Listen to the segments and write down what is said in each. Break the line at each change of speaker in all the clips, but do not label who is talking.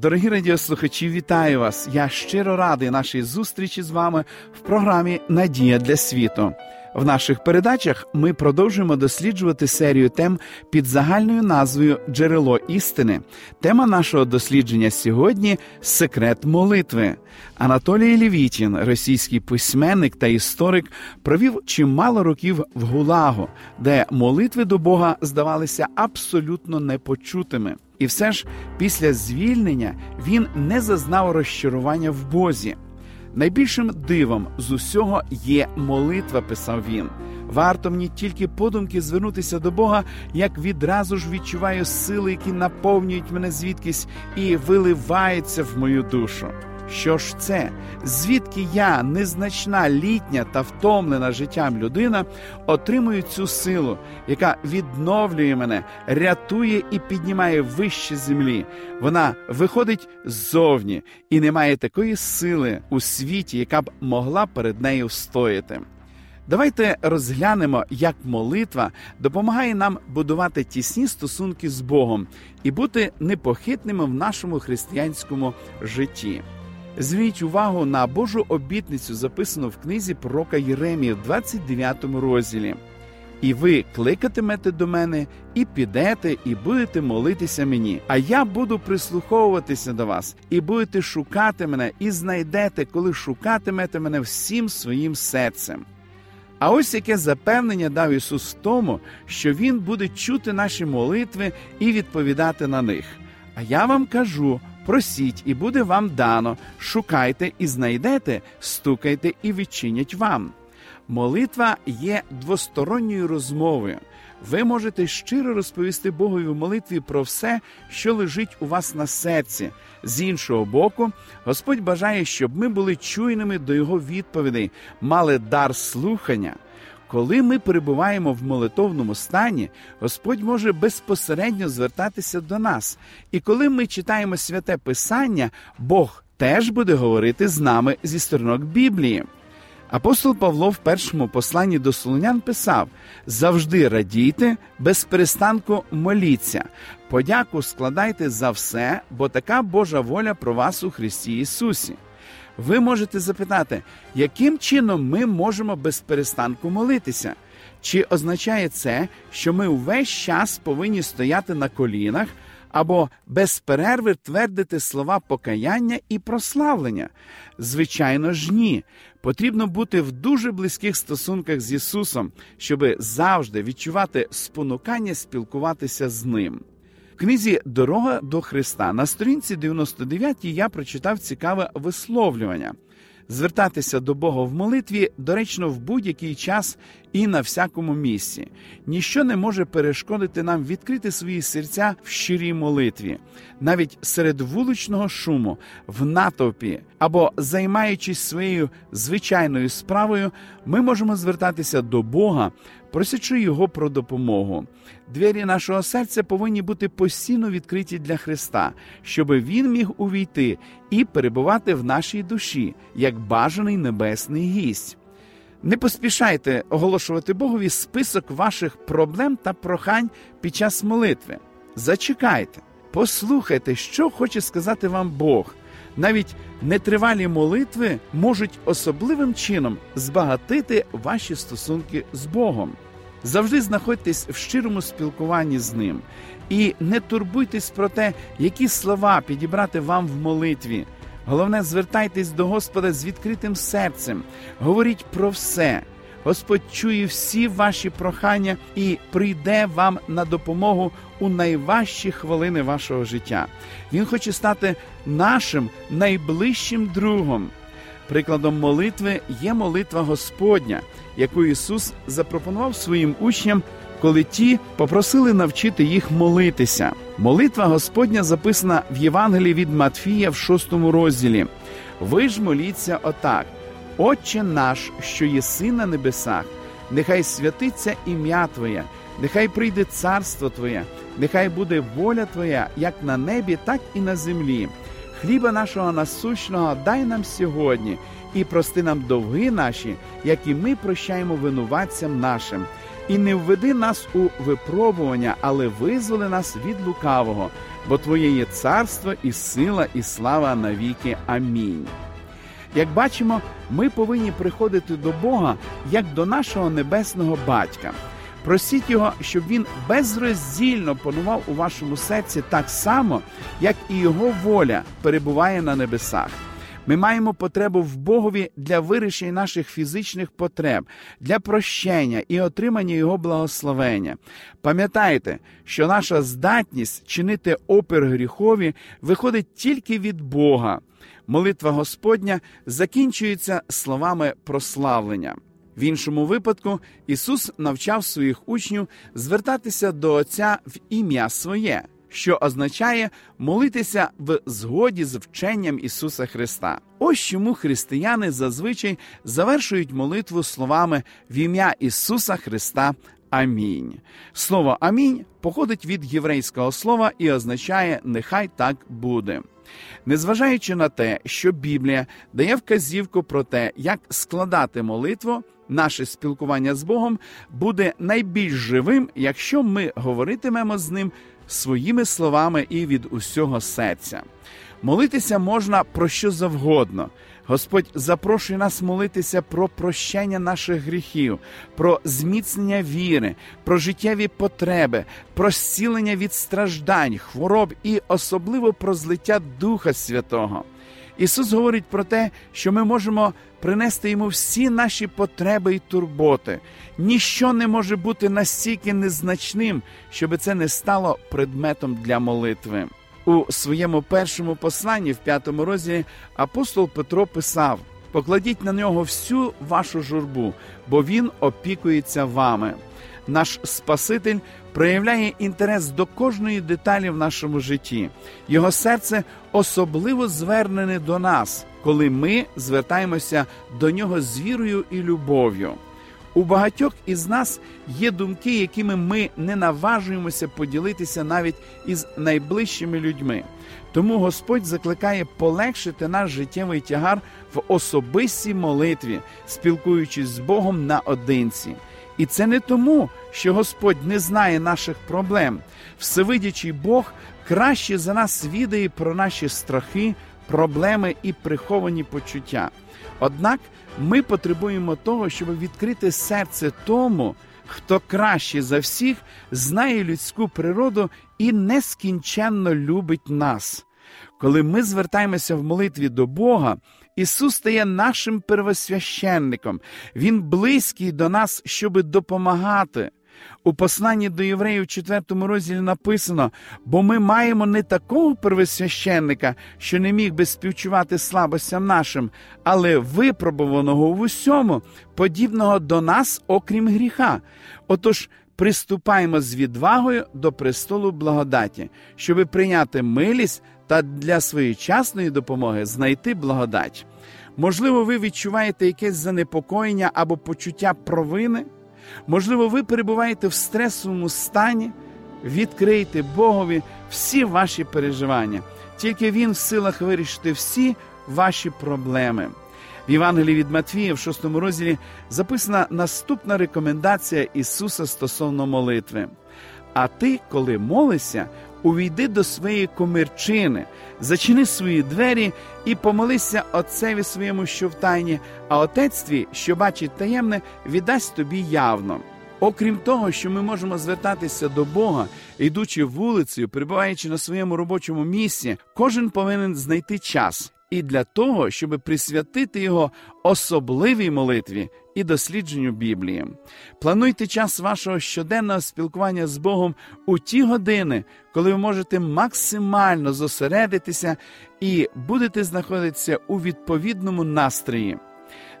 Дорогі радіослухачі, вітаю вас! Я щиро радий нашій зустрічі з вами в програмі Надія для світу. В наших передачах ми продовжуємо досліджувати серію тем під загальною назвою Джерело істини. Тема нашого дослідження сьогодні секрет молитви. Анатолій Лівітін, російський письменник та історик, провів чимало років в Гулагу, де молитви до Бога здавалися абсолютно непочутими. І все ж після звільнення він не зазнав розчарування в Бозі. Найбільшим дивом з усього є молитва, писав він. Варто мені тільки подумки звернутися до Бога, як відразу ж відчуваю сили, які наповнюють мене звідкись і виливаються в мою душу. Що ж це? Звідки я, незначна літня та втомлена життям людина, отримую цю силу, яка відновлює мене, рятує і піднімає вище землі. Вона виходить ззовні і немає такої сили у світі, яка б могла перед нею встояти. Давайте розглянемо, як молитва допомагає нам будувати тісні стосунки з Богом і бути непохитними в нашому християнському житті. Зверніть увагу на Божу обітницю, записану в книзі пророка Єремії в 29 розділі. І ви кликатимете до мене, і підете, і будете молитися мені. А я буду прислуховуватися до вас, і будете шукати мене, і знайдете, коли шукатимете мене всім своїм серцем. А ось яке запевнення дав Ісус тому, що Він буде чути наші молитви і відповідати на них. А я вам кажу. Просіть, і буде вам дано, шукайте і знайдете, стукайте і відчинять вам. Молитва є двосторонньою розмовою. Ви можете щиро розповісти Богові в молитві про все, що лежить у вас на серці. З іншого боку, Господь бажає, щоб ми були чуйними до Його відповідей, мали дар слухання. Коли ми перебуваємо в молитовному стані, Господь може безпосередньо звертатися до нас. І коли ми читаємо святе Писання, Бог теж буде говорити з нами зі сторінок Біблії. Апостол Павло в першому посланні до Солонян писав: завжди радійте, без перестанку моліться, подяку складайте за все, бо така Божа воля про вас у Христі Ісусі. Ви можете запитати, яким чином ми можемо без перестанку молитися? Чи означає це, що ми увесь час повинні стояти на колінах або без перерви твердити слова покаяння і прославлення? Звичайно ж, ні. Потрібно бути в дуже близьких стосунках з Ісусом, щоби завжди відчувати спонукання спілкуватися з Ним. В книзі Дорога до Христа на сторінці 99 я прочитав цікаве висловлювання. Звертатися до Бога в молитві доречно в будь-який час і на всякому місці. Ніщо не може перешкодити нам відкрити свої серця в щирій молитві, навіть серед вуличного шуму, в натовпі або займаючись своєю звичайною справою, ми можемо звертатися до Бога, просячи Його про допомогу. Двері нашого серця повинні бути постійно відкриті для Христа, щоб Він міг увійти і перебувати в нашій душі як бажаний небесний гість. Не поспішайте оголошувати Богові список ваших проблем та прохань під час молитви. Зачекайте, послухайте, що хоче сказати вам Бог. Навіть нетривалі молитви можуть особливим чином збагатити ваші стосунки з Богом. Завжди знаходьтесь в щирому спілкуванні з ним і не турбуйтесь про те, які слова підібрати вам в молитві. Головне, звертайтесь до Господа з відкритим серцем, говоріть про все. Господь чує всі ваші прохання і прийде вам на допомогу у найважчі хвилини вашого життя. Він хоче стати нашим найближчим другом. Прикладом молитви є молитва Господня, яку Ісус запропонував своїм учням, коли ті попросили навчити їх молитися. Молитва Господня записана в Євангелії від Матфія в шостому розділі. Ви ж моліться отак: Отче наш, що єси на небесах, нехай святиться ім'я Твоє, нехай прийде царство Твоє, нехай буде воля Твоя, як на небі, так і на землі. Хліба нашого насущного дай нам сьогодні і прости нам довги наші, як і ми прощаємо винуватцям нашим. І не введи нас у випробування, але визволи нас від лукавого, бо Твоє є царство і сила, і слава навіки. Амінь. Як бачимо, ми повинні приходити до Бога як до нашого небесного батька. Просіть його, щоб він безроздільно панував у вашому серці так само, як і його воля перебуває на небесах. Ми маємо потребу в Богові для вирішення наших фізичних потреб, для прощення і отримання Його благословення. Пам'ятайте, що наша здатність чинити опір гріхові виходить тільки від Бога. Молитва Господня закінчується словами прославлення. В іншому випадку Ісус навчав своїх учнів звертатися до Отця в ім'я своє що означає молитися в згоді з вченням Ісуса Христа. Ось чому християни зазвичай завершують молитву словами в ім'я Ісуса Христа. Амінь. Слово амінь походить від єврейського слова і означає нехай так буде. Незважаючи на те, що Біблія дає вказівку про те, як складати молитву, наше спілкування з Богом буде найбільш живим, якщо ми говоритимемо з ним своїми словами і від усього серця. Молитися можна про що завгодно. Господь запрошує нас молитися про прощення наших гріхів, про зміцнення віри, про життєві потреби, про зцілення від страждань, хвороб і особливо про злиття Духа Святого. Ісус говорить про те, що ми можемо принести йому всі наші потреби і турботи. Ніщо не може бути настільки незначним, щоб це не стало предметом для молитви. У своєму першому посланні, в п'ятому розділі, апостол Петро писав: покладіть на нього всю вашу журбу, бо він опікується вами. Наш Спаситель проявляє інтерес до кожної деталі в нашому житті. Його серце особливо звернене до нас, коли ми звертаємося до нього з вірою і любов'ю. У багатьох із нас є думки, якими ми не наважуємося поділитися навіть із найближчими людьми. Тому Господь закликає полегшити наш життєвий тягар в особистій молитві, спілкуючись з Богом наодинці. І це не тому, що Господь не знає наших проблем. Всевидячий Бог краще за нас відає про наші страхи, проблеми і приховані почуття. Однак ми потребуємо того, щоб відкрити серце тому, хто краще за всіх знає людську природу і нескінченно любить нас. Коли ми звертаємося в молитві до Бога, Ісус стає нашим первосвященником, Він близький до нас, щоби допомагати. У посланні до євреїв, в 4 розділі написано: бо ми маємо не такого первосвященника, що не міг би співчувати слабостям нашим, але випробуваного в усьому, подібного до нас, окрім гріха. Отож, приступаємо з відвагою до престолу благодаті, щоби прийняти милість та для своєчасної допомоги знайти благодать. Можливо, ви відчуваєте якесь занепокоєння або почуття провини. Можливо, ви перебуваєте в стресовому стані, відкрийте Богові всі ваші переживання, тільки Він в силах вирішити всі ваші проблеми. В Євангелії від Матвія, в шостому розділі, записана наступна рекомендація Ісуса стосовно молитви. А ти, коли молишся, увійди до своєї комірчини, зачини свої двері і помолися Отцеві своєму, що в тайні, а Отець твій, що бачить таємне, віддасть тобі явно. Окрім того, що ми можемо звертатися до Бога, йдучи вулицею, перебуваючи на своєму робочому місці, кожен повинен знайти час і для того, щоб присвятити його особливій молитві і дослідженню Біблії. Плануйте час вашого щоденного спілкування з Богом у ті години, коли ви можете максимально зосередитися і будете знаходитися у відповідному настрої.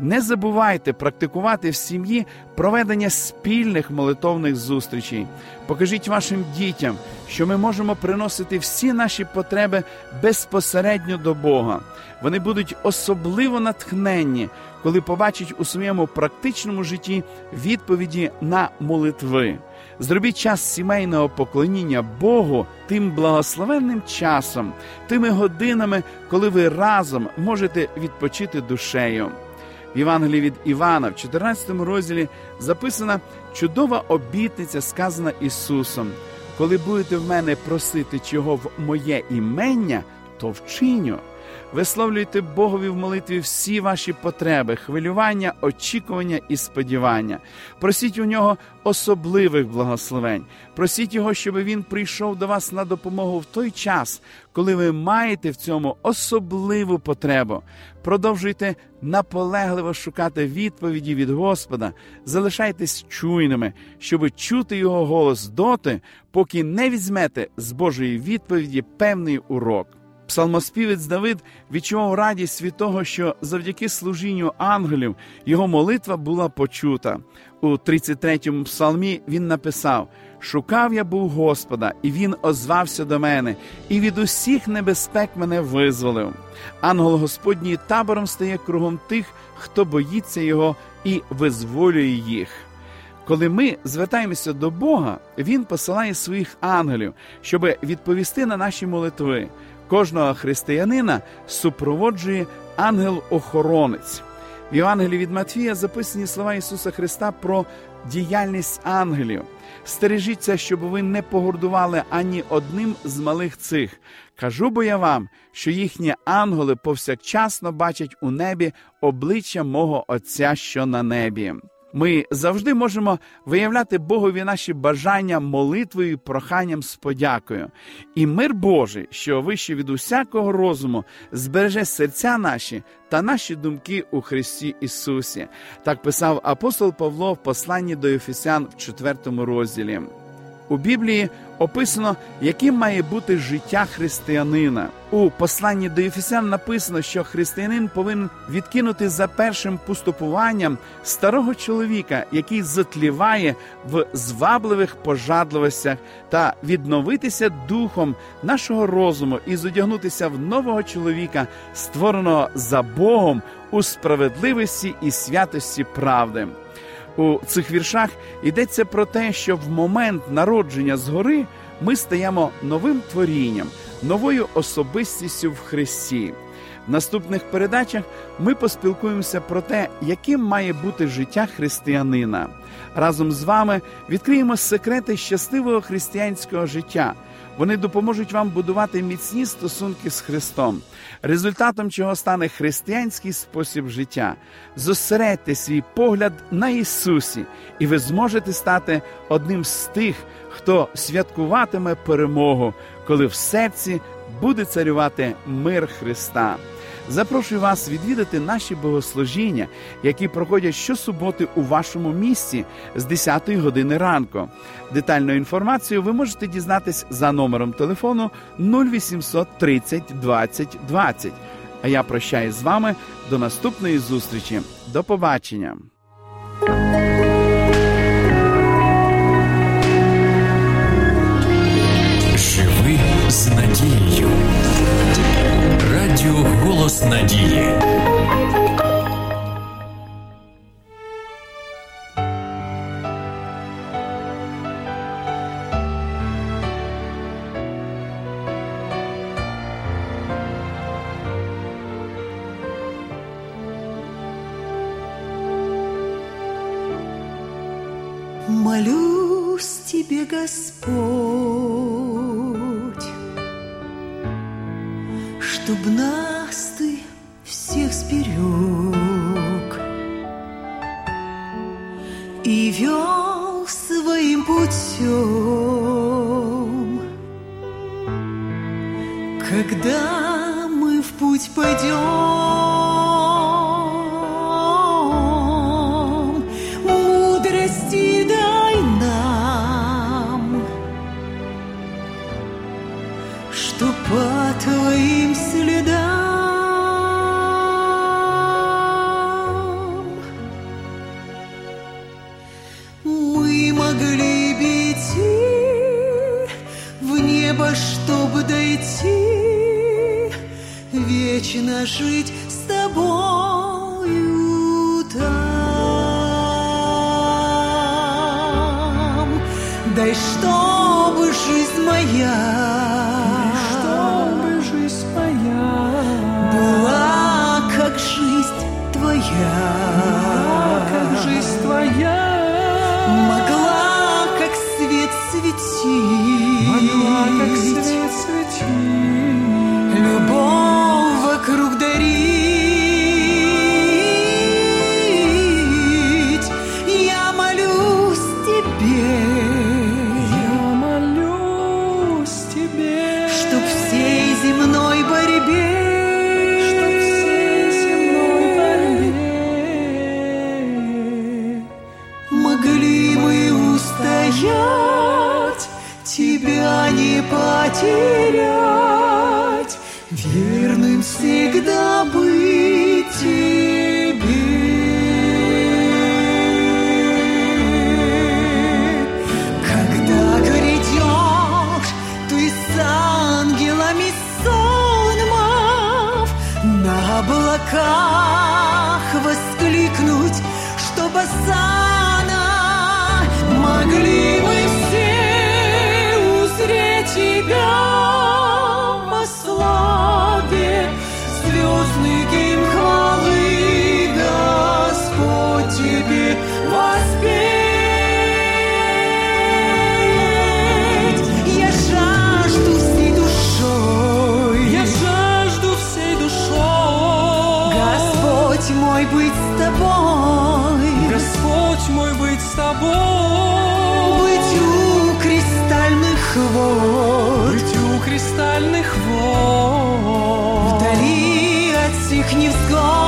Не забувайте практикувати в сім'ї проведення спільних молитовних зустрічей. Покажіть вашим дітям, що ми можемо приносити всі наші потреби безпосередньо до Бога. Вони будуть особливо натхненні, коли побачать у своєму практичному житті відповіді на молитви. Зробіть час сімейного поклоніння Богу тим благословенним часом, тими годинами, коли ви разом можете відпочити душею. В Євангелії від Івана, в 14 розділі, записана чудова обітниця, сказана Ісусом. Коли будете в мене просити чого в моє імення, то вчиню. Висловлюйте Богові в молитві всі ваші потреби, хвилювання, очікування і сподівання. Просіть у нього особливих благословень. Просіть його, щоб він прийшов до вас на допомогу в той час, коли ви маєте в цьому особливу потребу. Продовжуйте наполегливо шукати відповіді від Господа, залишайтесь чуйними, щоб чути його голос доти, поки не візьмете з Божої відповіді певний урок. Псалмоспівець Давид відчував радість від того, що завдяки служінню ангелів його молитва була почута. У 33-му псалмі він написав: Шукав я був Господа, і він озвався до мене, і від усіх небезпек мене визволив. Ангел Господній табором стає кругом тих, хто боїться його і визволює їх. Коли ми звертаємося до Бога, Він посилає своїх ангелів, щоб відповісти на наші молитви. Кожного християнина супроводжує ангел-охоронець. В Євангелії від Матвія записані слова Ісуса Христа про діяльність ангелів. Стережіться, щоб ви не погордували ані одним з малих цих. Кажу бо я вам, що їхні ангели повсякчасно бачать у небі обличчя мого Отця, що на небі. Ми завжди можемо виявляти Богові наші бажання молитвою, проханням з подякою. І мир Божий, що вище від усякого розуму, збереже серця наші та наші думки у Христі Ісусі. Так писав апостол Павло в посланні до Ефесян в 4 розділі. У Біблії описано, яким має бути життя християнина. У посланні до Єфесян написано, що християнин повинен відкинути за першим поступуванням старого чоловіка, який затліває в звабливих пожадливостях, та відновитися духом нашого розуму і зодягнутися в нового чоловіка, створеного за Богом у справедливості і святості правди. У цих віршах йдеться про те, що в момент народження згори ми стаємо новим творінням, новою особистістю в Христі. Наступних передачах ми поспілкуємося про те, яким має бути життя християнина. Разом з вами відкриємо секрети щасливого християнського життя. Вони допоможуть вам будувати міцні стосунки з Христом, результатом чого стане християнський спосіб життя. Зосередьте свій погляд на Ісусі, і ви зможете стати одним з тих, хто святкуватиме перемогу, коли в серці буде царювати мир Христа. Запрошую вас відвідати наші богослужіння, які проходять щосуботи у вашому місці з 10 години ранку. Детальну інформацію ви можете дізнатись за номером телефону 0800 30 20 20. А я прощаюсь з вами до наступної зустрічі. До побачення.
Живи з надією. Радіо Голос Надії.
Молюсь тебе, Господь, Чтоб нас что по твоим следам мы могли бить в небо, чтобы дойти, вечно жить потерять, верным всегда быть. she. всіх ні в склад.